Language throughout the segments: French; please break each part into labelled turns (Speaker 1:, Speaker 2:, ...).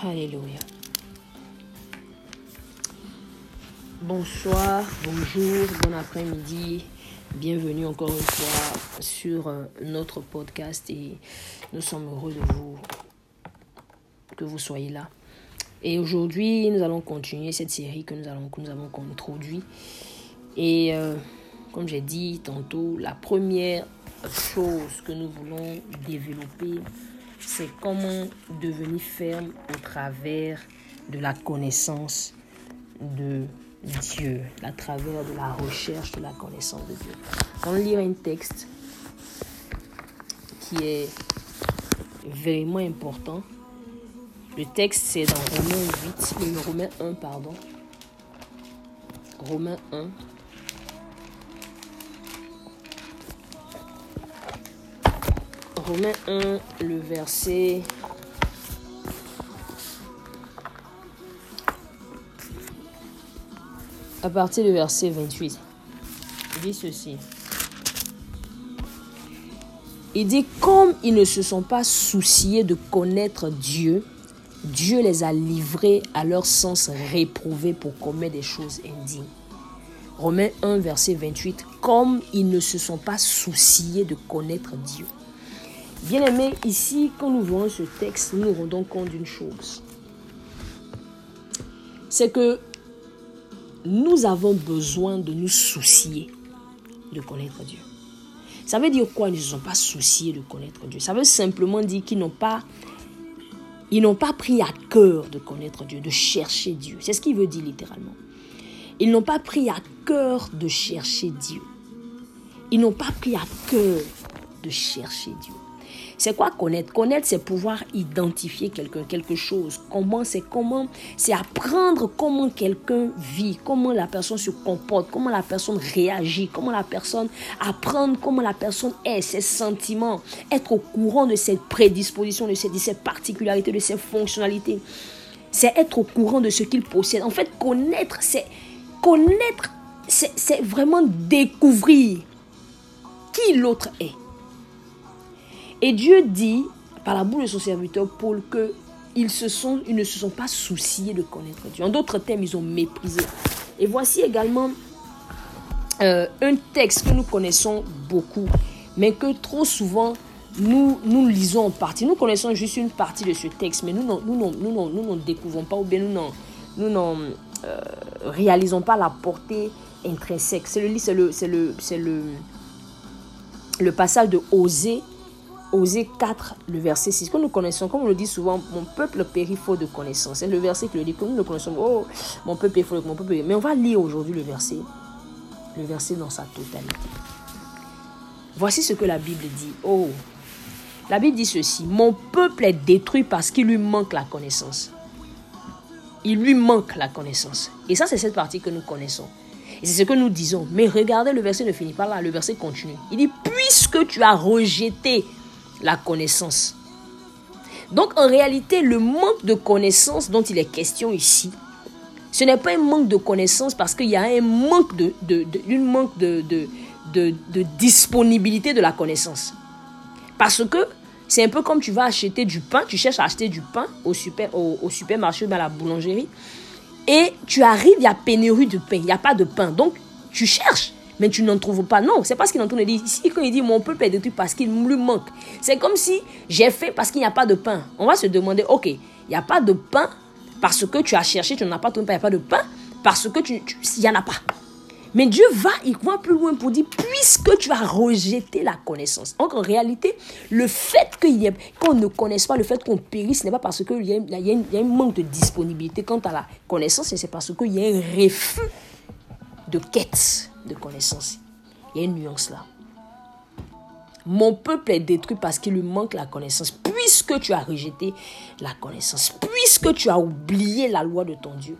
Speaker 1: Alléluia. Bonsoir, bonjour, bon après-midi. Bienvenue encore une fois sur euh, notre podcast et nous sommes heureux de vous que vous soyez là. Et aujourd'hui, nous allons continuer cette série que nous, allons, que nous avons introduit. Et euh, comme j'ai dit tantôt, la première chose que nous voulons développer, c'est comment devenir ferme au travers de la connaissance de Dieu, à travers de la recherche de la connaissance de Dieu. On lire un texte qui est vraiment important. Le texte, c'est dans Romains 8, euh, Romains 1, pardon. Romains 1. Romains 1, le verset à partir du verset 28. Il dit ceci. Il dit, comme ils ne se sont pas souciés de connaître Dieu, Dieu les a livrés à leur sens réprouvé pour commettre des choses indignes. Romains 1, verset 28, comme ils ne se sont pas souciés de connaître Dieu. Bien aimé, ici, quand nous voyons ce texte, nous nous rendons compte d'une chose. C'est que nous avons besoin de nous soucier de connaître Dieu. Ça veut dire quoi Ils ne se sont pas souciés de connaître Dieu? Ça veut simplement dire qu'ils n'ont pas, n'ont pas pris à cœur de connaître Dieu, de chercher Dieu. C'est ce qu'il veut dire littéralement. Ils n'ont pas pris à cœur de chercher Dieu. Ils n'ont pas pris à cœur de chercher Dieu. C'est quoi connaître? Connaître, c'est pouvoir identifier quelqu'un, quelque chose. Comment c'est comment? C'est apprendre comment quelqu'un vit, comment la personne se comporte, comment la personne réagit, comment la personne apprendre comment la personne est, ses sentiments, être au courant de ses prédispositions, de ses, particularités, de ses fonctionnalités. C'est être au courant de ce qu'il possède. En fait, connaître, c'est connaître, c'est vraiment découvrir qui l'autre est. Et Dieu dit, par la bouche de son serviteur Paul, que ils, se sont, ils ne se sont pas souciés de connaître Dieu. En d'autres termes, ils ont méprisé. Et voici également euh, un texte que nous connaissons beaucoup, mais que trop souvent nous, nous lisons en partie. Nous connaissons juste une partie de ce texte, mais nous n'en nous, découvrons pas ou bien nous n'en euh, réalisons pas la portée intrinsèque. C'est le, le, le, le, le passage de Osée Osée 4, le verset 6, que nous connaissons, comme on le dit souvent, mon peuple périt faute de connaissance. C'est le verset qui le dit, comme nous le connaissons, oh, mon peuple périt faute de peuple. Mais on va lire aujourd'hui le verset, le verset dans sa totalité. Voici ce que la Bible dit. Oh, la Bible dit ceci, mon peuple est détruit parce qu'il lui manque la connaissance. Il lui manque la connaissance. Et ça, c'est cette partie que nous connaissons. Et c'est ce que nous disons. Mais regardez, le verset ne finit pas là, le verset continue. Il dit, puisque tu as rejeté la connaissance. Donc en réalité, le manque de connaissance dont il est question ici, ce n'est pas un manque de connaissance parce qu'il y a un manque de, manque de, de, disponibilité de la connaissance. Parce que c'est un peu comme tu vas acheter du pain, tu cherches à acheter du pain au, super, au, au supermarché à la boulangerie, et tu arrives, il y a pénurie de pain, il n'y a pas de pain. Donc tu cherches mais tu n'en trouves pas. Non, c'est pas ce qu'il est en train de dire. Ici, quand il dit mon peuple est détruit parce qu'il lui manque, c'est comme si j'ai fait parce qu'il n'y a pas de pain. On va se demander, ok, il n'y a pas de pain parce que tu as cherché, tu n'en as pas pain, il n'y a pas de pain parce que tu, il n'y en a pas. Mais Dieu va, il va plus loin pour dire, puisque tu as rejeté la connaissance. Donc en réalité, le fait qu'on ne connaisse pas, le fait qu'on périsse, ce n'est pas parce qu'il y, y, y, a un manque de disponibilité quant à la connaissance, c'est parce qu'il y a un refus de quête de connaissance. Il y a une nuance là. Mon peuple est détruit parce qu'il lui manque la connaissance. Puisque tu as rejeté la connaissance, puisque tu as oublié la loi de ton Dieu.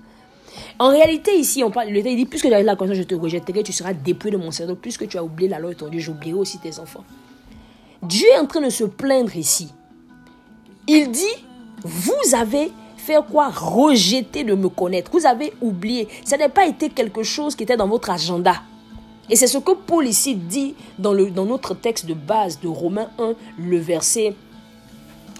Speaker 1: En réalité, ici, on parle, il dit, puisque tu as la connaissance, je te rejetterai, tu seras dépouillé de mon cerveau. Puisque tu as oublié la loi de ton Dieu, j'oublierai aussi tes enfants. Dieu est en train de se plaindre ici. Il dit, vous avez fait quoi? Rejeter de me connaître. Vous avez oublié. Ça n'a pas été quelque chose qui était dans votre agenda. Et c'est ce que Paul ici dit dans, notre texte de base de Romains 1, le verset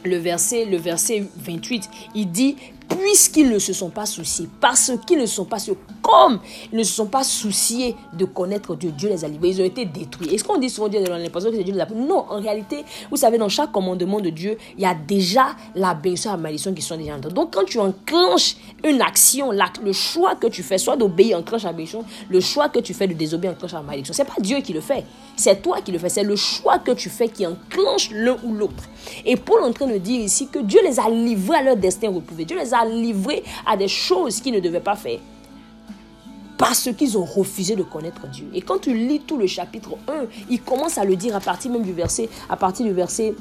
Speaker 1: le verset, le verset 28, il dit puisqu'ils ne se sont pas souciés, parce qu'ils ne sont pas souciés, comme ils ne se sont pas souciés de connaître Dieu, Dieu les a livrés, ils ont été détruits. Est-ce qu'on dit souvent Dieu dans l'impression que Dieu les a Non, en réalité, vous savez, dans chaque commandement de Dieu, il y a déjà la bénédiction et la malédiction qui sont déjà en Donc quand tu enclenches une action, le choix que tu fais, soit d'obéir, enclenche la bénédiction, le choix que tu fais de désobéir, enclenche la malédiction. C'est pas Dieu qui le fait, c'est toi qui le fais, c'est le choix que tu fais qui enclenche l'un ou l'autre. Et Paul est en train de dire ici que Dieu les a livrés à leur destin repouvé. Dieu les a livrés à des choses qu'ils ne devaient pas faire. Parce qu'ils ont refusé de connaître Dieu. Et quand tu lis tout le chapitre 1, il commence à le dire à partir même du verset, à partir du verset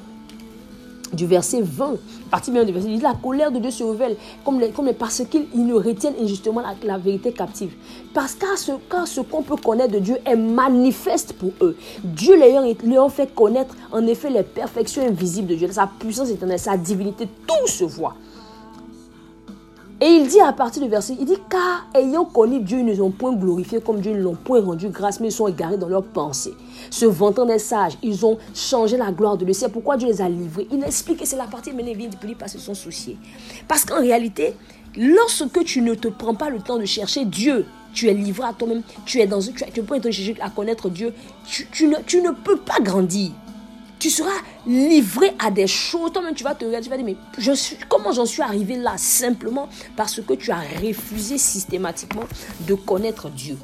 Speaker 1: du verset 20, à partir même du verset, il dit la colère de Dieu se révèle comme, comme parce qu'ils ne retiennent injustement la, vérité captive. Parce que ce, ce qu'on peut connaître de Dieu est manifeste pour eux. Dieu a fait connaître en effet les perfections invisibles de Dieu, sa puissance éternelle, sa divinité, tout se voit. Et il dit à partir du verset, il dit car ayant connu Dieu, ils ne l'ont point glorifié comme Dieu, ils ne l'ont point rendu grâce, mais ils sont égarés dans leurs pensées. Se vantant des sages, ils ont changé la gloire de Dieu. C'est pourquoi Dieu les a livrés. Il explique que c'est la partie menée vient du parce qu'ils sont souciés. Parce qu'en réalité, lorsque tu ne te prends pas le temps de chercher Dieu, tu es livré à toi-même, tu es dans tu, tu peux être à connaître Dieu, tu, ne, tu ne peux pas grandir tu seras livré à des choses. Toi-même, tu vas te regarder, tu vas dire, mais je suis, comment j'en suis arrivé là? Simplement parce que tu as refusé systématiquement de connaître Dieu.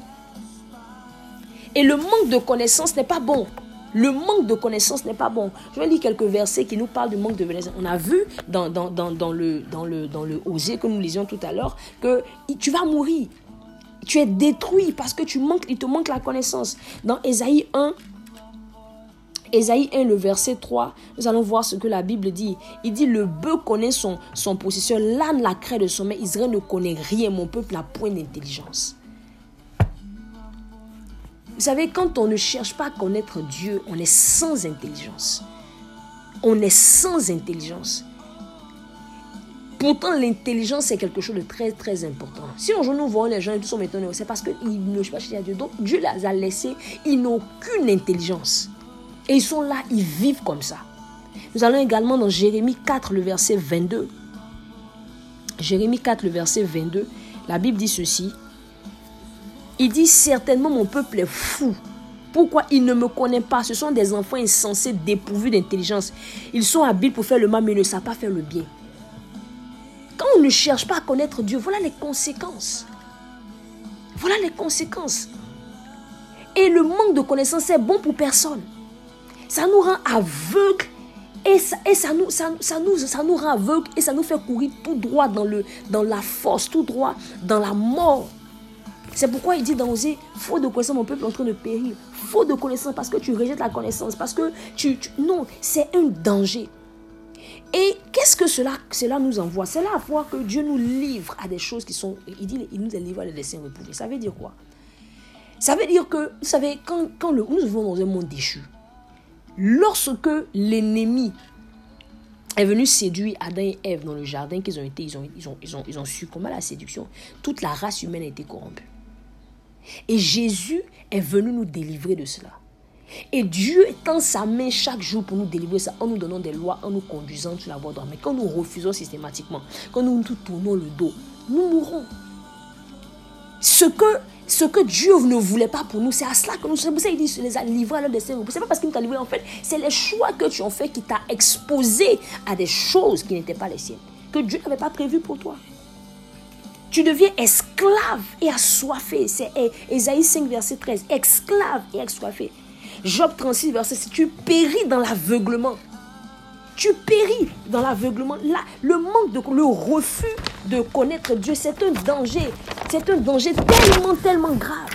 Speaker 1: Et le manque de connaissance n'est pas bon. Le manque de connaissance n'est pas bon. Je vais lire quelques versets qui nous parlent du manque de connaissance. On a vu dans, dans, dans, le, dans, le, dans le que nous lisions tout à l'heure que tu vas mourir. Tu es détruit parce que tu manques, il te manque la connaissance. Dans Ésaïe 1, Ésaïe 1, le verset 3, nous allons voir ce que la Bible dit. Il dit, le bœuf connaît son, son possesseur, l'âne la craie de son maître, Israël ne connaît rien, mon peuple n'a point d'intelligence. Vous savez, quand on ne cherche pas à connaître Dieu, on est sans intelligence. On est sans intelligence. Pourtant, l'intelligence, c'est quelque chose de très, très important. Si aujourd'hui nous voyons les gens, tous sont étonnés, c'est parce qu'ils ne cherchent pas à Dieu. Donc, Dieu les a laissés, ils n'ont aucune intelligence. Et ils sont là, ils vivent comme ça. Nous allons également dans Jérémie 4, le verset 22. Jérémie 4, le verset 22. La Bible dit ceci. Il dit certainement mon peuple est fou. Pourquoi il ne me connaît pas? Ce sont des enfants insensés, dépourvus d'intelligence. Ils sont habiles pour faire le mal, mais ne savent pas faire le bien. Quand on ne cherche pas à connaître Dieu, voilà les conséquences. Voilà les conséquences. Et le manque de connaissance est bon pour personne ça nous rend aveugles et ça, et ça, nous, ça, nous, ça nous rend aveugles et ça nous fait courir tout droit dans, le, dans la force, tout droit dans la mort. C'est pourquoi il dit dans Osée, faute de connaissance, mon peuple est en train de périr. Faute de connaissance, parce que tu rejettes la connaissance, parce que tu... non, c'est un danger. Et qu'est-ce que cela, cela nous envoie? C'est là à voir que Dieu nous livre à des choses qui sont... Il dit, il nous livre à des dessins repouvés. Ça veut dire quoi? Ça veut dire que, vous savez, quand, quand le, nous vivons dans un monde déchu, Lorsque l'ennemi est venu séduire Adam et Ève dans le jardin qu'ils ont été, ils ont, ils ont, ils ont, ils ont succombé à la séduction, toute la race humaine a été corrompue. Et Jésus est venu nous délivrer de cela. Et Dieu tend sa main chaque jour pour nous délivrer ça, en nous donnant des lois, en nous conduisant sur la voie droite. Mais quand nous refusons systématiquement, quand nous nous tournons le dos, nous mourrons. Ce que ce que Dieu ne voulait pas pour nous, c'est à cela que nous sommes. Il dit les a livrés à leur destin. C'est pas parce qu'il t'a livré, en fait, c'est les choix que tu as fait qui t'a exposé à des choses qui n'étaient pas les siennes, que Dieu n'avait pas prévu pour toi. Tu deviens esclave et assoiffé. C'est Ésaïe 5, verset 13. Esclave et assoiffé. Job 36, verset 6. Tu péris dans l'aveuglement tu péris dans l'aveuglement. Là, le manque le refus de connaître Dieu, c'est un danger. C'est un danger tellement, tellement grave.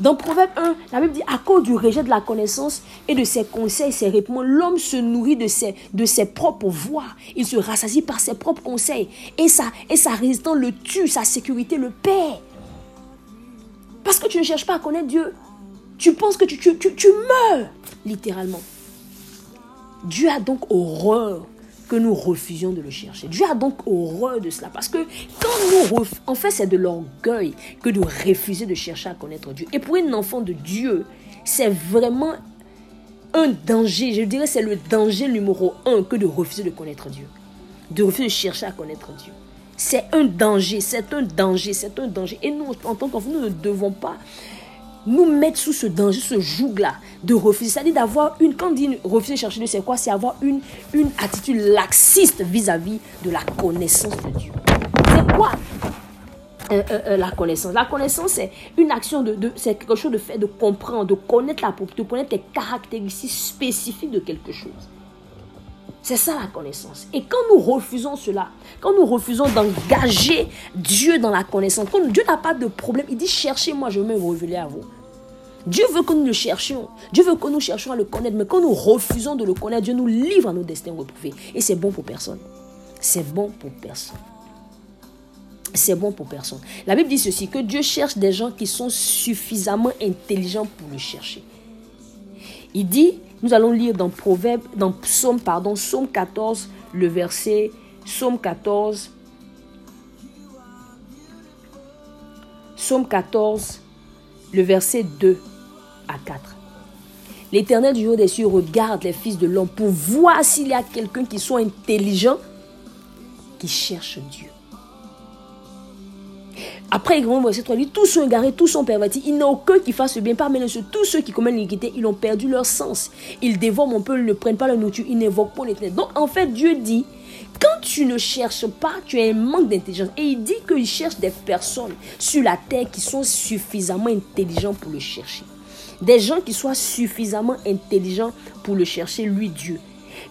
Speaker 1: Dans Proverbe 1, la Bible dit à cause du rejet de la connaissance et de ses conseils, ses réponses, l'homme se nourrit de ses, propres voix. Il se rassasie par ses propres conseils. Et sa, résistance le tue, sa sécurité le perd. Parce que tu ne cherches pas à connaître Dieu. Tu penses que tu, tu meurs, littéralement. Dieu a donc horreur que nous refusions de le chercher. Dieu a donc horreur de cela parce que quand nous en fait c'est de l'orgueil que de refuser de chercher à connaître Dieu. Et pour un enfant de Dieu, c'est vraiment un danger, je dirais c'est le danger numéro un que de refuser de connaître Dieu. De refuser de chercher à connaître Dieu. C'est un danger, c'est un danger, c'est un danger. Et nous, en tant qu'enfants, nous ne devons pas nous mettre sous ce danger, ce joug-là de refuser. C'est-à-dire d'avoir une, quand on dit refuser chercher Dieu, c'est quoi? C'est avoir une, une attitude laxiste vis-à-vis de la connaissance de Dieu. C'est quoi? Euh, euh, euh, la connaissance. La connaissance, c'est une action de, de c'est quelque chose de fait, de comprendre, de connaître la de connaître les caractéristiques spécifiques de quelque chose. C'est ça la connaissance. Et quand nous refusons cela, quand nous refusons d'engager Dieu dans la connaissance, quand Dieu n'a pas de problème, il dit cherchez-moi, je vais me révéler à vous. Dieu veut que nous le cherchions. Dieu veut que nous cherchions à le connaître. Mais quand nous refusons de le connaître, Dieu nous livre à nos destins retrouvés. Et c'est bon pour personne. C'est bon pour personne c'est bon pour personne. La Bible dit ceci, que Dieu cherche des gens qui sont suffisamment intelligents pour le chercher. Il dit, nous allons lire dans Proverbe, dans Psaume, pardon, Psaume 14, le verset, Psaume 14, Psaume 14, le verset 2 à 4. L'Éternel du haut des cieux regarde les fils de l'homme pour voir s'il y a quelqu'un qui soit intelligent, qui cherche Dieu. Après, il verset 3 dit Tous sont égarés, tous sont pervertis. Il n'y a aucun qui fasse bien. Parmi eux, tous ceux qui commettent l'iniquité, ils ont perdu leur sens. Ils dévorent mon peuple, ils ne prennent pas la nourriture, ils n'évoquent pas l'éternel. Donc, en fait, Dieu dit quand tu ne cherches pas, tu as un manque d'intelligence. Et il dit qu'il cherche des personnes sur la terre qui sont suffisamment intelligents pour le chercher. Des gens qui soient suffisamment intelligents pour le chercher, lui, Dieu.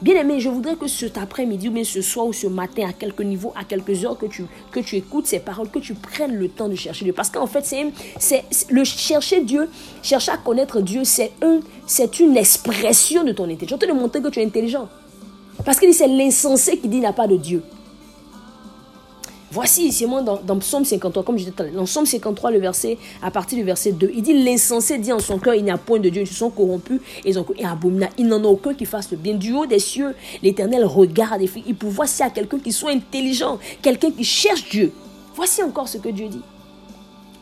Speaker 1: Bien aimé, je voudrais que cet après-midi ou bien ce soir ou ce matin, à quelques niveaux, à quelques heures, que tu, que tu écoutes ces paroles, que tu prennes le temps de chercher Dieu. Parce qu'en fait, c'est, le chercher Dieu, chercher à connaître Dieu, c'est, un, c'est une expression de ton intelligence. Je te montrer que tu es intelligent. Parce que c'est l'insensé qui dit qu'il n'y a pas de Dieu. Voici ici, moi, dans, dans, Psaume 53, comme je disais dans Psaume 53, le verset, à partir du verset 2, il dit L'insensé dit en son cœur, il n'y a point de Dieu, ils se sont corrompus ils ont abominables. Il n'en a aucun qui fasse le bien. Du haut des cieux, l'Éternel regarde et il peut voir s'il y a quelqu'un qui soit intelligent, quelqu'un qui cherche Dieu. Voici encore ce que Dieu dit.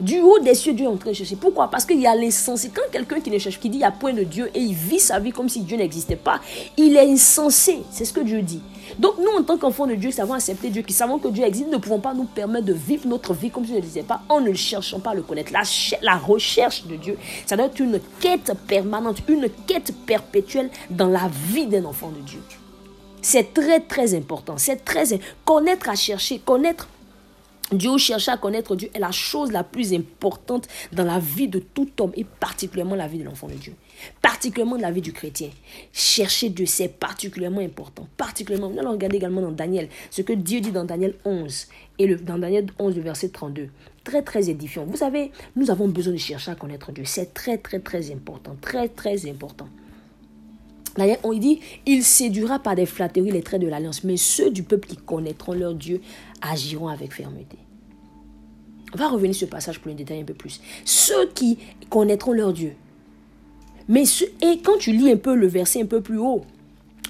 Speaker 1: Du haut des cieux, Dieu est en train de chercher. Pourquoi? Parce qu'il y a l'insensé. Quand quelqu'un qui ne cherche, qui dit il n'y a point de Dieu et il vit sa vie comme si Dieu n'existait pas, il est insensé. C'est ce que Dieu dit. Donc nous, en tant qu'enfants de Dieu, savons accepter Dieu, qui savons que Dieu existe, ne pouvons pas nous permettre de vivre notre vie comme si Dieu n'existait pas en ne cherchant pas à le connaître. La, la recherche de Dieu, ça doit être une quête permanente, une quête perpétuelle dans la vie d'un enfant de Dieu. C'est très très important. C'est très connaître à chercher, connaître Dieu chercher à connaître Dieu est la chose la plus importante dans la vie de tout homme et particulièrement la vie de l'enfant de Dieu. Particulièrement la vie du chrétien. Chercher Dieu, c'est particulièrement important. Particulièrement, nous allons regarder également dans Daniel, ce que Dieu dit dans Daniel 11 et le, dans Daniel 11, le verset 32. Très, très édifiant. Vous savez, nous avons besoin de chercher à connaître Dieu. C'est très, très, très important. Très, très important. D'ailleurs, on dit, il séduira par des flatteries les traits de l'alliance, mais ceux du peuple qui connaîtront leur Dieu agiront avec fermeté. On va revenir sur ce passage pour le détailler un peu plus. Ceux qui connaîtront leur Dieu. Mais et quand tu lis un peu le verset un peu plus haut,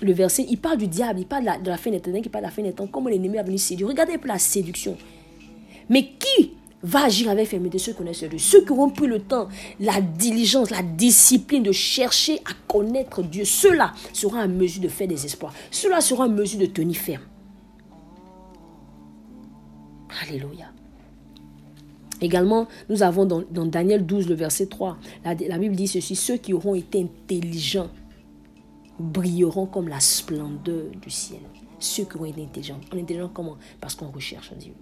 Speaker 1: le verset, il parle du diable, il parle de la, de la fin des temps, il parle de la fin des temps, comment l'ennemi a venu séduire. Regardez un peu la séduction. Mais qui va agir avec fermeté ceux qui connaissent Dieu Ceux qui auront pris le temps, la diligence, la discipline de chercher à connaître Dieu, ceux-là seront en mesure de faire des espoirs. Ceux-là seront en mesure de tenir ferme. Alléluia. Également, nous avons dans, Daniel 12, le verset 3, la, la Bible dit ceci, ceux qui auront été intelligents brilleront comme la splendeur du ciel. Ceux qui auront été intelligents. On est intelligent comment? Parce qu'on recherche Dieu.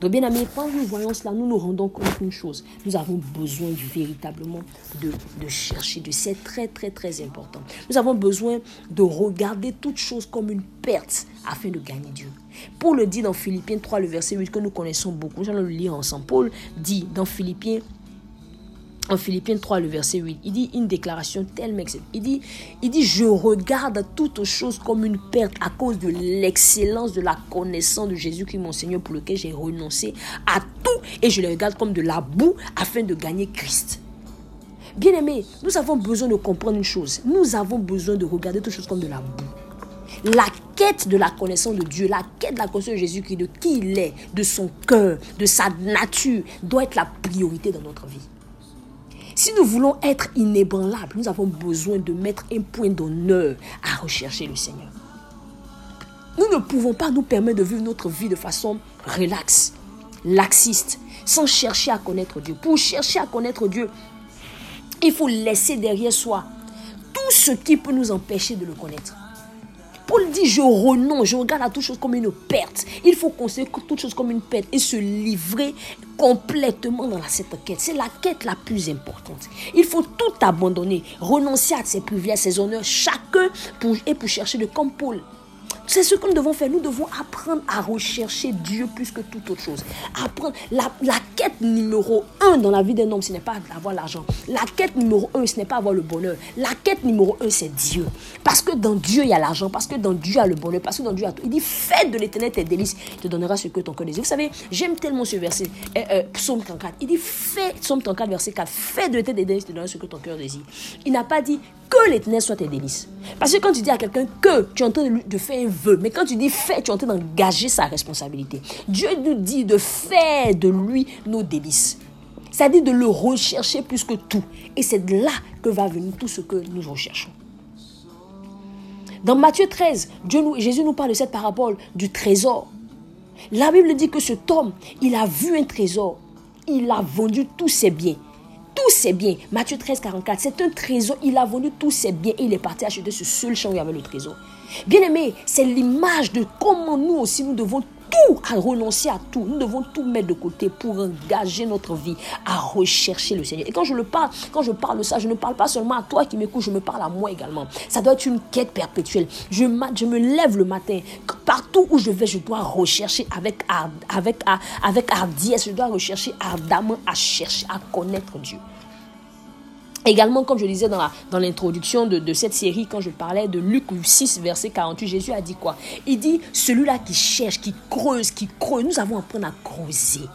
Speaker 1: Donc, bien aimé, quand nous voyons cela, nous nous rendons compte d'une chose. Nous avons besoin véritablement de, de chercher Dieu. C'est très, très, très important. Nous avons besoin de regarder toute chose comme une perte afin de gagner Dieu. Paul le dit dans Philippiens 3, le verset 8 que nous connaissons beaucoup. Nous allons le lire ensemble. Paul dit dans Philippiens en Philippiens 3, le verset 8, il dit une déclaration tellement excellente. Il dit, il dit, je regarde toutes choses comme une perte à cause de l'excellence de la connaissance de Jésus-Christ, mon Seigneur, pour lequel j'ai renoncé à tout et je les regarde comme de la boue afin de gagner Christ. Bien aimé, nous avons besoin de comprendre une chose. Nous avons besoin de regarder toutes choses comme de la boue. La quête de la connaissance de Dieu, la quête de la connaissance de Jésus-Christ, de qui il est, de son cœur, de sa nature, doit être la priorité dans notre vie. Si nous voulons être inébranlables, nous avons besoin de mettre un point d'honneur à rechercher le Seigneur. Nous ne pouvons pas nous permettre de vivre notre vie de façon relaxe, laxiste, sans chercher à connaître Dieu. Pour chercher à connaître Dieu, il faut laisser derrière soi tout ce qui peut nous empêcher de le connaître. Paul dit, je renonce, je regarde à toute chose comme une perte. Il faut considérer toute chose comme une perte et se livrer complètement dans cette quête. C'est la quête la plus importante. Il faut tout abandonner, renoncer à ses privilèges, ses honneurs, chacun pour, et pour chercher de comme Paul. C'est ce que nous devons faire. Nous devons apprendre à rechercher Dieu plus que toute autre chose. Apprendre la, quête numéro un dans la vie d'un homme, ce n'est pas d'avoir l'argent. La quête numéro un, ce n'est pas avoir le bonheur. La quête numéro un, c'est Dieu. Parce que dans Dieu, il y a l'argent. Parce que dans Dieu, il y a le bonheur. Parce que dans Dieu, il y a tout. Il dit, fais de l'éternel tes délices. Il te donnera ce que ton cœur désire. Vous savez, j'aime tellement ce verset. Euh, euh, psaume 34. Il dit, fais, psaume 34, verset 4. Fais de l'éternel tes délices. Il te donnera ce que ton cœur désire. Il n'a pas dit, que l'éternel soit tes délices. Parce que quand tu dis à quelqu'un que, tu es en train de, faire un vœu. Mais quand tu dis fait, tu es en train d'engager sa responsabilité. Dieu nous dit de faire de lui nos délices. C'est-à-dire de le rechercher plus que tout. Et c'est de là que va venir tout ce que nous recherchons. Dans Matthieu 13, Dieu nous, Jésus nous parle de cette parabole du trésor. La Bible dit que cet homme, il a vu un trésor. Il a vendu tous ses biens tous ses biens. Matthieu 13, 44. C'est un trésor. Il a vendu tous ses biens et il est parti acheter ce seul champ où il y avait le trésor. Bien aimé, c'est l'image de comment nous aussi nous devons tout à renoncer à tout. Nous devons tout mettre de côté pour engager notre vie à rechercher le Seigneur. Et quand je le parle, quand je parle de ça, je ne parle pas seulement à toi qui m'écoutes, je me parle à moi également. Ça doit être une quête perpétuelle. Je, me lève le matin. Partout où je vais, je dois rechercher avec, avec, avec hardiesse, je dois rechercher ardemment à chercher, à connaître Dieu. Également, comme je disais dans l'introduction de, cette série, quand je parlais de Luc 6, verset 48, Jésus a dit quoi? Il dit, celui-là qui cherche, qui creuse, qui creuse, nous avons apprendre à creuser.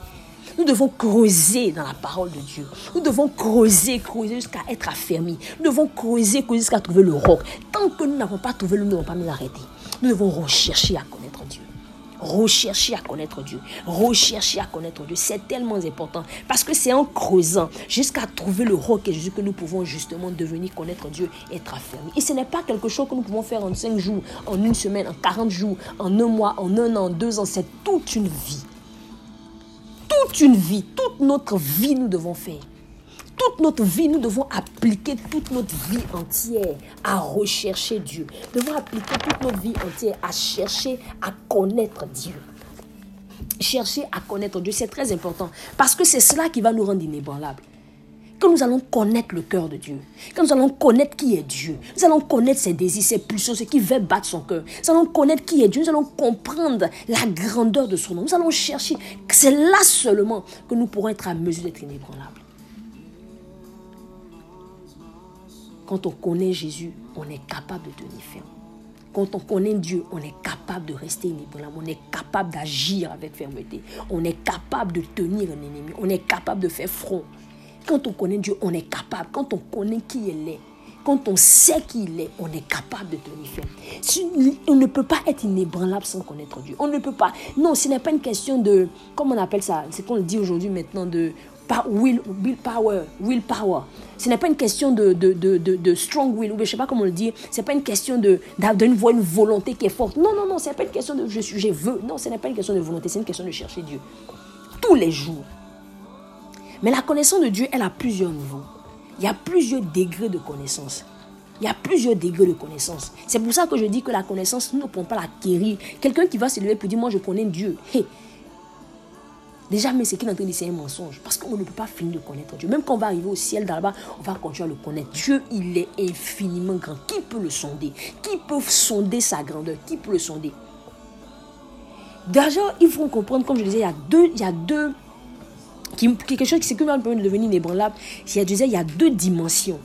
Speaker 1: Nous devons creuser dans la parole de Dieu. Nous devons creuser, creuser jusqu'à être affermis. Nous devons creuser, creuser jusqu'à trouver le roc. Tant que nous n'avons pas trouvé le, nous ne devons pas nous arrêter. Nous devons rechercher à connaître Dieu. Rechercher à connaître Dieu. Rechercher à connaître Dieu. C'est tellement important. Parce que c'est en creusant jusqu'à trouver le roc et Jésus que nous pouvons justement devenir connaître Dieu être affermis. Et ce n'est pas quelque chose que nous pouvons faire en cinq jours, en une semaine, en 40 jours, en un mois, en un an, en deux ans. C'est toute une vie. Toute une vie, toute notre vie, nous devons faire toute notre vie, nous devons appliquer toute notre vie entière à rechercher Dieu. Nous devons appliquer toute notre vie entière à chercher à connaître Dieu. Chercher à connaître Dieu, c'est très important parce que c'est cela qui va nous rendre inébranlables. Quand nous allons connaître le cœur de Dieu, quand nous allons connaître qui est Dieu, nous allons connaître ses désirs, ses pulsions, ce qui veut battre son cœur. Nous allons connaître qui est Dieu, nous allons comprendre la grandeur de son nom. Nous allons chercher. C'est là seulement que nous pourrons être à mesure d'être inébranlables. Quand on connaît Jésus, on est capable de tenir ferme. Quand on connaît Dieu, on est capable de rester inébranlable. On est capable d'agir avec fermeté. On est capable de tenir un ennemi. On est capable de faire front. Quand on connaît Dieu, on est capable. Quand on connaît qui il est, quand on sait qui il est, on est capable de tenir ferme. On ne peut pas être inébranlable sans connaître Dieu. On ne peut pas. Non, ce n'est pas une question de, comment on appelle ça, c'est qu'on le dit aujourd'hui maintenant, de will, will power, will power. Ce n'est pas une question de, de, de, strong will, ou je ne sais pas comment le dire. Ce n'est pas une question d'une une volonté qui est forte. Non, non, non, ce n'est pas une question de je, je veux. Non, ce n'est pas une question de volonté, c'est une question de chercher Dieu. Tous les jours. Mais la connaissance de Dieu, elle a plusieurs niveaux. Il y a plusieurs degrés de connaissance. Il y a plusieurs degrés de connaissance. C'est pour ça que je dis que la connaissance, nous ne pouvons pas l'acquérir. Quelqu'un qui va se lever pour dire, moi je connais Dieu. Hey, Déjà, mais ce qu'il est en train de dire, c'est un mensonge. Parce qu'on ne peut pas finir de connaître Dieu. Même quand on va arriver au ciel là-bas, on va continuer à le connaître. Dieu, il est infiniment grand. Qui peut le sonder? Qui peut sonder sa grandeur? Qui peut le sonder? Déjà, il faut comprendre, comme je disais, il y a deux, il y a deux, quelque chose qui va nous permettre de devenir inébranlable. Je disais, il y a deux dimensions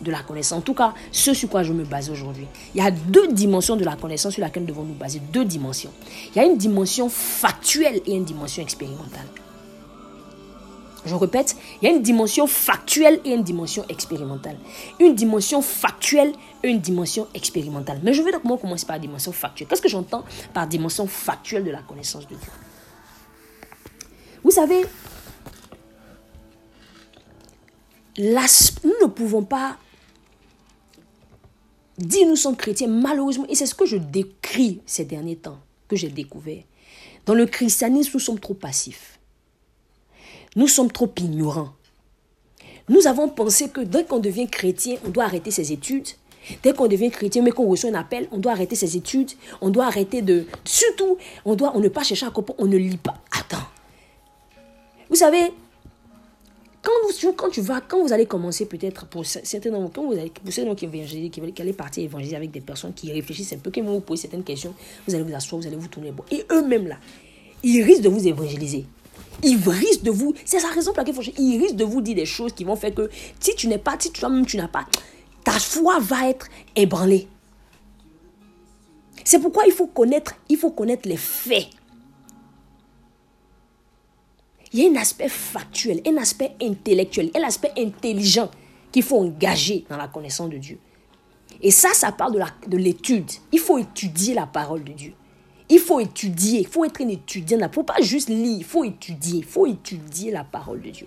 Speaker 1: de la connaissance. En tout cas, ce sur quoi je me base aujourd'hui. Il y a deux dimensions de la connaissance sur laquelle nous devons nous baser. Deux dimensions. Il y a une dimension factuelle et une dimension expérimentale. Je répète, il y a une dimension factuelle et une dimension expérimentale. Une dimension factuelle et une dimension expérimentale. Mais je vais d'abord commencer par la dimension factuelle. Qu'est-ce que j'entends par dimension factuelle de la connaissance de Dieu? Vous savez, nous ne pouvons pas dire nous sommes chrétiens, malheureusement, et c'est ce que je décris ces derniers temps, que j'ai découvert. Dans le christianisme, nous sommes trop passifs. Nous sommes trop ignorants. Nous avons pensé que dès qu'on devient chrétien, on doit arrêter ses études. Dès qu'on devient chrétien, mais qu'on reçoit un appel, on doit arrêter ses études. On doit arrêter de... Surtout, on doit on ne pas chercher à comprendre, on ne lit pas. Attends. Vous savez, quand, vous, quand tu vas, quand vous allez commencer peut-être pour certains quand vous allez, pour ceux qui, qui, qui allaient partir évangéliser avec des personnes qui réfléchissent un peu, qui vont vous poser certaines questions, vous allez vous asseoir, vous allez vous tourner. Et eux-mêmes là, ils risquent de vous évangéliser. Ils risquent de vous, c'est sa raison pour laquelle ils risquent de vous dire des choses qui vont faire que si tu n'es pas, si toi-même tu n'as pas, ta foi va être ébranlée. C'est pourquoi il faut connaître, il faut connaître les faits. Il y a un aspect factuel, un aspect intellectuel, un aspect intelligent qu'il faut engager dans la connaissance de Dieu. Et ça, ça parle de l'étude. il faut étudier la parole de Dieu. Il faut étudier, il faut être un étudiant. Il ne faut pas juste lire, il faut étudier, il faut étudier la parole de Dieu.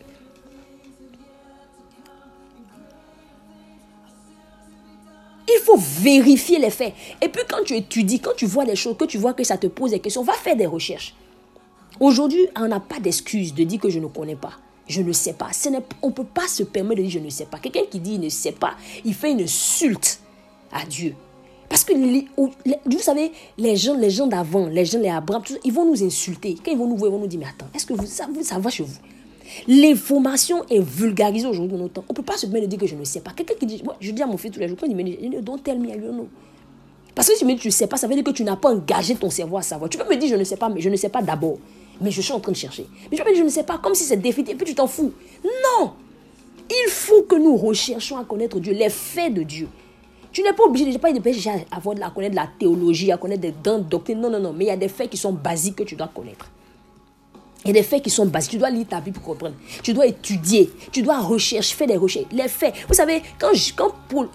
Speaker 1: Il faut vérifier les faits. Et puis quand tu étudies, quand tu vois les choses, que tu vois que ça te pose des questions, va faire des recherches. Aujourd'hui, on n'a pas d'excuse de dire que je ne connais pas. Je ne sais pas. on ne peut pas se permettre de dire je ne sais pas. Quelqu'un qui dit il ne sait pas, il fait une insulte à Dieu. Parce que, vous savez, les gens, les gens d'avant, les gens, les Abraham, ils vont nous insulter. Quand ils vont nous voir, ils vont nous dire, mais attends, est-ce que vous, ça, ça va chez vous? L'information est vulgarisée aujourd'hui dans notre temps. On ne peut pas se permettre de dire que je ne sais pas. Quelqu'un qui dit, je dis à mon fils tous les jours, quand il me dit, don't tell me I don't know. Parce que si tu me dis, tu ne sais pas, ça veut dire que tu n'as pas engagé ton cerveau à savoir. Tu peux me dire, je ne sais pas, mais je ne sais pas d'abord. Mais je suis en train de chercher. Mais je ne sais pas, comme si c'est défini, et puis tu t'en fous. Non Il faut que nous recherchions à connaître Dieu, les faits de Dieu. Tu n'es pas obligé de pas chercher à de la connaître de la théologie, à connaître des doctrines. Non, non, non. Mais il y a des faits qui sont basiques que tu dois connaître. Il y a des faits qui sont basiques. Tu dois lire ta Bible pour comprendre. Tu dois étudier. Tu dois rechercher, faire des recherches. Les faits. Vous savez, quand, quand,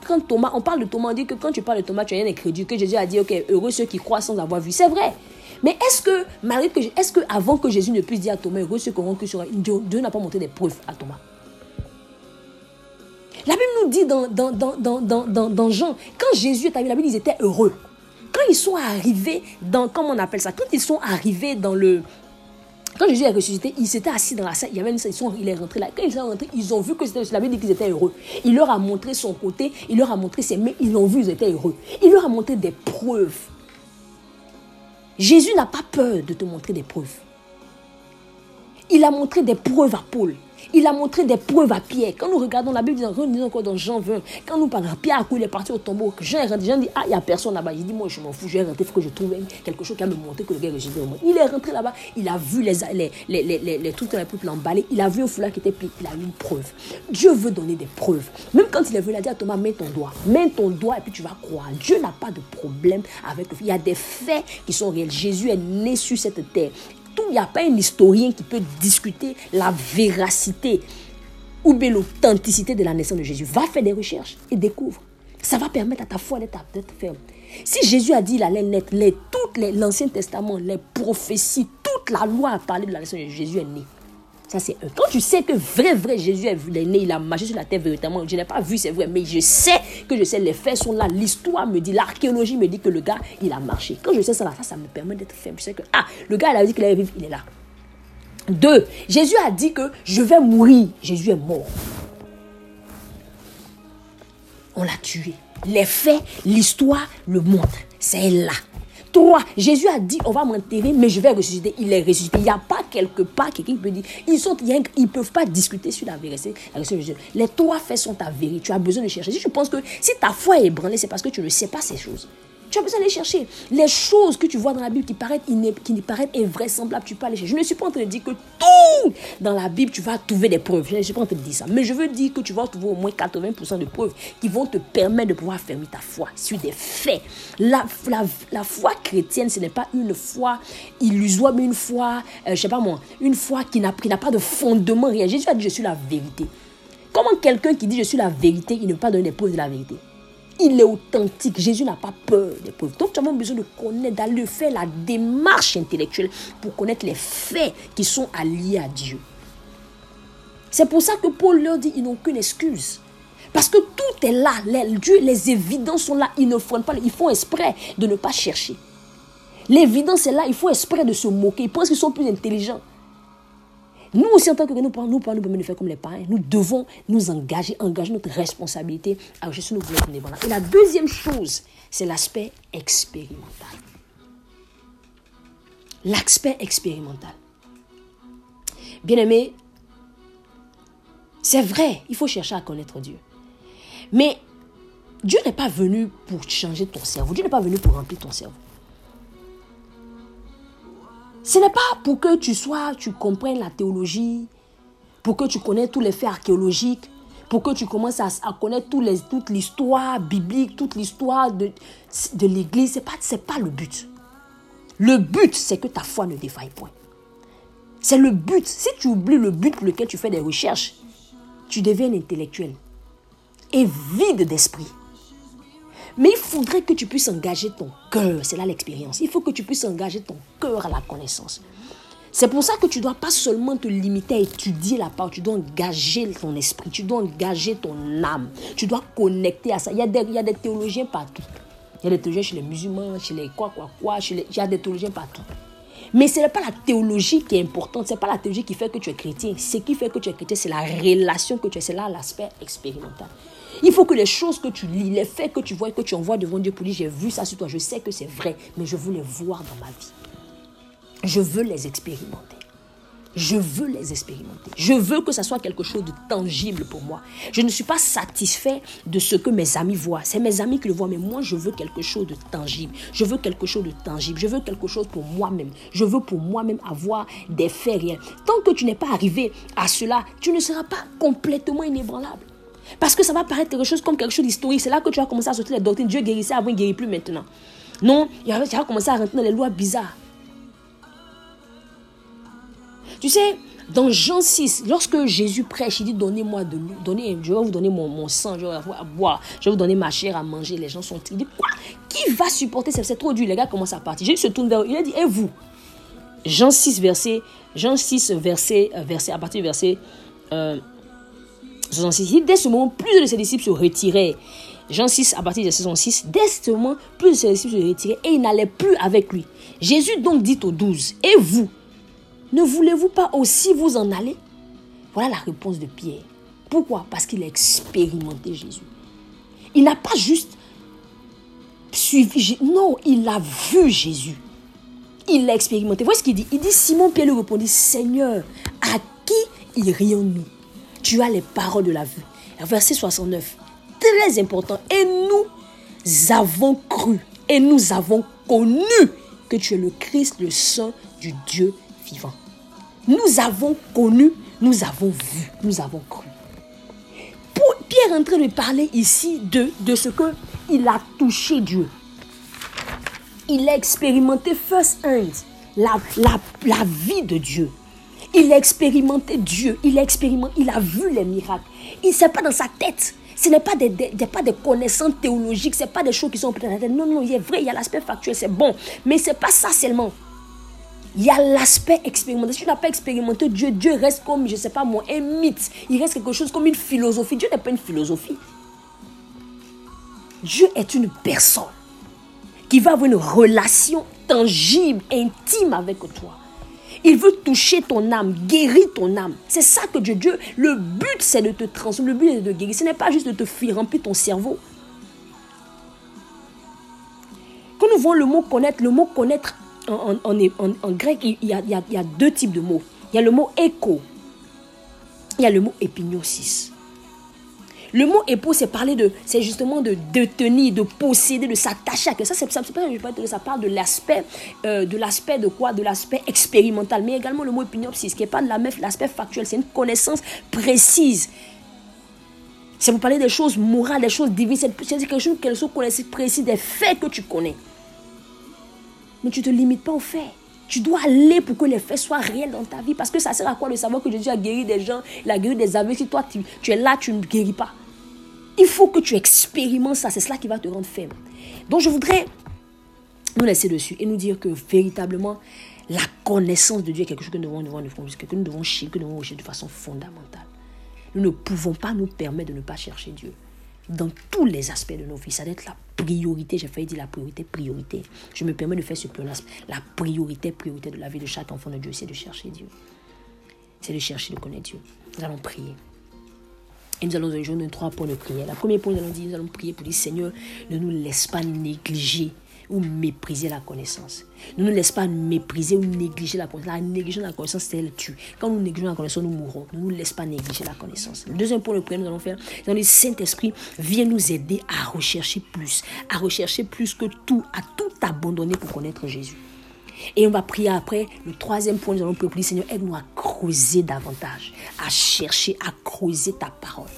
Speaker 1: quand Thomas, on parle de Thomas, on dit que quand tu parles de Thomas, tu as un incrédule, que Jésus a dit, ok, heureux ceux qui croient sans avoir vu. C'est vrai. Mais est-ce que, malgré que, est-ce que avant que Jésus ne puisse dire à Thomas, heureux ceux qui auront cru sur Dieu, Dieu n'a pas montré des preuves à Thomas? La Bible nous dit dans, dans, Jean, quand Jésus est arrivé, la Bible, ils étaient heureux. Quand ils sont arrivés dans, comment on appelle ça, quand ils sont arrivés dans le, quand Jésus est ressuscité, il s'était assis dans la salle. Il y avait une salle, il est rentré là. Quand ils sont rentrés, ils ont vu que c'était la Bible dit qu'ils étaient heureux. Il leur a montré son côté, il leur a montré ses mains, ils l'ont vu, ils étaient heureux. Il leur a montré des preuves. Jésus n'a pas peur de te montrer des preuves. Il a montré des preuves à Paul. Il a montré des preuves à Pierre. Quand nous regardons la Bible, nous disons encore dans Jean 20, quand nous parlons, Pierre, il est parti au tombeau, Jean est rentré, Jean dit, ah, il n'y a personne là-bas. Il dit, moi, je m'en fous, je vais rentrer, il faut que je trouve quelque chose qui va me montrer que le gars est Jésus. Il est rentré là-bas, il a vu les, les, les, les, les trucs qu'on a pu l'emballer, il a vu un foulard qui était plié, il a eu une preuve. Dieu veut donner des preuves. Même quand il est venu, il a dit à Thomas, mets ton doigt, mets ton doigt et puis tu vas croire. Dieu n'a pas de problème avec le Il y a des faits qui sont réels. Jésus est né sur cette terre. Tout, il n'y a pas un historien qui peut discuter la véracité ou bien l'authenticité de la naissance de Jésus. Va faire des recherches et découvre. Ça va permettre à ta foi d'être ferme. Si Jésus a dit il allait naître, l'Ancien Testament, les prophéties, toute la loi a parlé de la naissance de Jésus est né. Ça, c'est un. Quand tu sais que vrai, vrai, Jésus est né, il a marché sur la terre véritablement. Je n'ai pas vu, c'est vrai, mais je sais que je sais, les faits sont là. L'histoire me dit, l'archéologie me dit que le gars, il a marché. Quand je sais ça, ça, ça me permet d'être ferme. Je sais que, ah, le gars, il a dit qu'il allait vivre, il est là. Deux, Jésus a dit que je vais mourir. Jésus est mort. On l'a tué. Les faits, l'histoire le montre. C'est là. Trois, Jésus a dit, on va m'enterrer, mais je vais ressusciter. Il est ressuscité. Il n'y a pas quelque part quelqu'un peut dire, ils sont, ils peuvent pas discuter sur la vérité. Les trois faits sont avérés. Tu as besoin de chercher. Si tu penses que si ta foi est ébranlée, c'est parce que tu ne sais pas ces choses. Tu as besoin d'aller chercher. Les choses que tu vois dans la Bible qui paraissent, qui paraissent invraisemblables, tu peux aller chercher. Je ne suis pas en train de dire que tout dans la Bible, tu vas trouver des preuves. Je ne suis pas en train de dire ça. Mais je veux dire que tu vas trouver au moins 80% de preuves qui vont te permettre de pouvoir fermer ta foi sur des faits. La, foi chrétienne, ce n'est pas une foi illusoire, mais une foi, euh, je sais pas moi, une foi qui n'a pas de fondement réel. Jésus a dit, je suis la vérité. Comment quelqu'un qui dit, je suis la vérité, il ne peut pas donner des preuves de la vérité? Il est authentique. Jésus n'a pas peur des preuves. Donc, tu as besoin de connaître, d'aller faire la démarche intellectuelle pour connaître les faits qui sont alliés à Dieu. C'est pour ça que Paul leur dit, ils n'ont aucune excuse. Parce que tout est là, les, Dieu, les évidences sont là, ils ne font pas, ils font exprès de ne pas chercher. L'évidence est là, il faut exprès de se moquer, ils pensent qu'ils sont plus intelligents. Nous aussi, en tant que nous, nous, nous, nous nous faire comme les parents. Nous devons nous engager, engager notre responsabilité à rechercher nos valeurs Et la deuxième chose, c'est l'aspect expérimental. L'aspect expérimental. Bien aimé, c'est vrai, il faut chercher à connaître Dieu. Mais Dieu n'est pas venu pour changer ton cerveau. Dieu n'est pas venu pour remplir ton cerveau. Ce n'est pas pour que tu sois, tu comprennes la théologie, pour que tu connaisses tous les faits archéologiques, pour que tu commences à, connaître toute l'histoire biblique, toute l'histoire de, l'Église. Ce n'est pas, pas le but. Le but, c'est que ta foi ne défaille point. C'est le but. Si tu oublies le but pour lequel tu fais des recherches, tu deviens intellectuel et vide d'esprit. Mais il faudrait que tu puisses engager ton cœur. C'est là l'expérience. Il faut que tu puisses engager ton cœur à la connaissance. C'est pour ça que tu ne dois pas seulement te limiter à étudier la parole, tu dois engager ton esprit, tu dois engager ton âme, tu dois connecter à ça. Il y a des, théologiens partout. Il y a des théologiens chez les musulmans, chez les quoi, quoi, quoi, chez les, il y a des théologiens partout. Mais ce n'est pas la théologie qui est importante, ce n'est pas la théologie qui fait que tu es chrétien. Ce qui fait que tu es chrétien, c'est la relation que tu as, c'est là l'aspect expérimental. Il faut que les choses que tu lis, les faits que tu vois et que tu envoies devant Dieu pour dire j'ai vu ça sur toi, je sais que c'est vrai, mais je veux les voir dans ma vie. Je veux les expérimenter. Je veux les expérimenter. Je veux que ça soit quelque chose de tangible pour moi. Je ne suis pas satisfait de ce que mes amis voient. C'est mes amis qui le voient, mais moi, je veux quelque chose de tangible. Je veux quelque chose de tangible. Je veux quelque chose pour moi-même. Je veux pour moi-même avoir des faits réels. Tant que tu n'es pas arrivé à cela, tu ne seras pas complètement inébranlable. Parce que ça va paraître quelque chose comme quelque chose d'historique. C'est là que tu vas commencer à sortir les doctrines. Dieu guérissait avant, il ne guérit plus maintenant. Non, tu vas commencer à rentrer dans les lois bizarres. Tu sais, dans Jean 6, lorsque Jésus prêche, il dit Donnez-moi de l'eau, donnez, je vais vous donner mon, sang, je vais vous à boire, je vais vous donner ma chair à manger. Les gens sont. Il dit Quoi? Qui va supporter ça? C'est trop dur. Les gars commencent à partir. Jésus se tourne vers eux. Il a dit Et vous? Jean 6, verset, Jean 6, verset, euh, verset, à partir du verset euh, 66. Dès ce moment, plus de ses disciples se retiraient. Jean 6, à partir de 66. Dès ce moment, plus de ses disciples se retiraient et ils n'allaient plus avec lui. Jésus donc dit aux douze Et vous Ne voulez-vous pas aussi vous en aller? Voilà la réponse de Pierre. Pourquoi? Parce qu'il a expérimenté Jésus. Il n'a pas juste suivi. Non, il a vu Jésus. Il l'a expérimenté. Voici ce qu'il dit. Il dit Simon Pierre lui répondit Seigneur, à qui irions-nous? Tu as les paroles de la vue. Verset 69, très important. Et nous avons cru et nous avons connu que tu es le Christ, le Saint du Dieu vivant. Nous avons connu, nous avons vu, nous avons cru. Pierre est en train de parler ici de, de ce que il a touché Dieu. Il a expérimenté first hand, la, la, la vie de Dieu. Il a expérimenté Dieu. Il a expérimenté, il a vu les miracles. Il ne sait pas dans sa tête. Ce n'est pas des, pas des connaissances théologiques, ce n'est pas des choses qui sont dans la tête. Non, non, il est vrai, il y a l'aspect factuel, c'est bon. Mais ce n'est pas ça seulement. Il y a l'aspect expérimenté. Si tu n'as pas expérimenté Dieu, Dieu reste comme, je ne sais pas moi, un mythe. Il reste quelque chose comme une philosophie. Dieu n'est pas une philosophie. Dieu est une personne qui va avoir une relation tangible, intime avec toi. Il veut toucher ton âme, guérir ton âme. C'est ça que Dieu, Dieu, le but c'est de te transformer, le but est de guérir. Ce n'est pas juste de te faire remplir ton cerveau. Quand nous voyons le mot connaître, le mot connaître en, grec, il y, a, il y, a, deux types de mots. Il y a le mot écho, il y a le mot épignosis. Le mot époux, c'est parler de, c'est justement de détenir, de posséder, de s'attacher à Ça, c'est ça, ça parle de l'aspect, euh, de l'aspect de quoi, de l'aspect expérimental, mais également le mot épinopsis, qui pas de la l'aspect factuel, c'est une connaissance précise. C'est pour parler des choses morales, des choses divines, c'est quelque chose, quelque chose précis, des faits que tu connais. Mais tu ne te limites pas aux faits. Tu dois aller pour que les faits soient réels dans ta vie. Parce que ça sert à quoi de savoir que Jésus a guéri des gens, il a guéri des aveugles. Si toi, tu es là, tu ne guéris pas. Il faut que tu expérimentes ça. C'est cela qui va te rendre faible. Donc je voudrais nous laisser dessus et nous dire que véritablement, la connaissance de Dieu est quelque chose que nous devons, nous devons, que nous devons que nous devons de façon fondamentale. Nous ne pouvons pas nous permettre de ne pas chercher Dieu. Dans tous les aspects de nos vies, ça doit être la priorité. J'ai failli dire la priorité, priorité. Je me permets de faire ce pléonasme. La priorité, priorité de la vie de chaque enfant de Dieu, c'est de chercher Dieu. C'est de chercher, de connaître Dieu. Nous allons prier. Nous allons donner trois points de prière. La première point, nous allons dire, nous allons prier pour dire, Seigneur, ne nous laisse pas négliger ou mépriser la connaissance. Ne nous laisse pas mépriser ou négliger la connaissance. La négligence de la connaissance, c'est elle tue. Quand nous négligeons la connaissance, nous mourrons. Ne nous laisse pas négliger la connaissance. Le deuxième point de prière, nous allons faire, dans le Saint-Esprit, viens nous aider à rechercher plus, à rechercher plus que tout, à tout abandonner pour connaître Jésus. Et on va prier après. Le troisième point, nous allons prier, Seigneur, aide-nous à creuser davantage, à chercher, à creuser ta parole.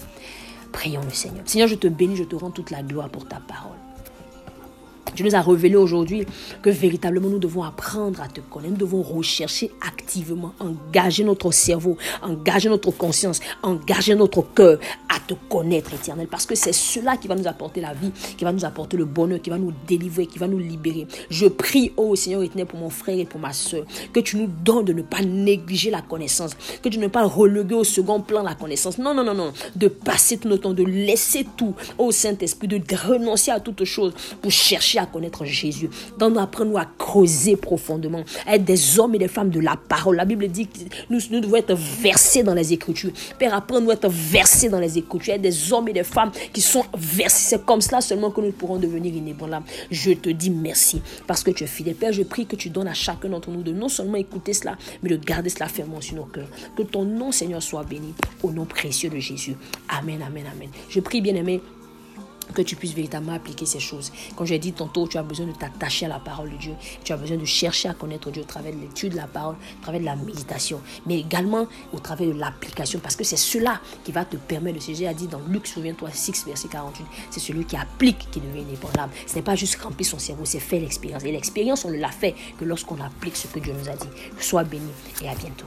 Speaker 1: Prions le Seigneur. Seigneur, je te bénis, je te rends toute la gloire pour ta parole. Tu nous as révélé aujourd'hui que véritablement nous devons apprendre à te connaître. Nous devons rechercher activement, engager notre cerveau, engager notre conscience, engager notre cœur à te connaître, éternel. Parce que c'est cela qui va nous apporter la vie, qui va nous apporter le bonheur, qui va nous délivrer, qui va nous libérer. Je prie, oh Seigneur éternel, pour mon frère et pour ma soeur, que tu nous donnes de ne pas négliger la connaissance, que tu ne pas reléguer au second plan la connaissance. Non, non, non, non. De passer tout notre temps, de laisser tout au Saint-Esprit, de renoncer à toute chose pour chercher à connaître Jésus. Donc, apprends-nous à creuser profondément, à être des hommes et des femmes de la parole. La Bible dit que nous, nous devons être versés dans les Écritures. Père, apprends-nous à être versés dans les Écritures. Être des hommes et des femmes qui sont versés. C'est comme cela seulement que nous pourrons devenir inébranlables. Je te dis merci parce que tu es fidèle. Père, je prie que tu donnes à chacun d'entre nous de non seulement écouter cela, mais de garder cela fermement sur nos cœurs. Que ton nom, Seigneur, soit béni au nom précieux de Jésus. Amen, amen, amen. Je prie, bien-aimé que tu puisses véritablement appliquer ces choses. Comme j'ai dit tantôt, tu as besoin de t'attacher à la parole de Dieu. Tu as besoin de chercher à connaître Dieu au travers de l'étude de la parole, au travers de la méditation, mais également au travers de l'application, parce que c'est cela qui va te permettre de se Jésus a dit dans Luc, souviens-toi, 6, verset 48, c'est celui qui applique qui devient inébranlable. Ce n'est pas juste remplir son cerveau, c'est faire l'expérience. Et l'expérience, on ne l'a fait que lorsqu'on applique ce que Dieu nous a dit. Sois béni et à bientôt.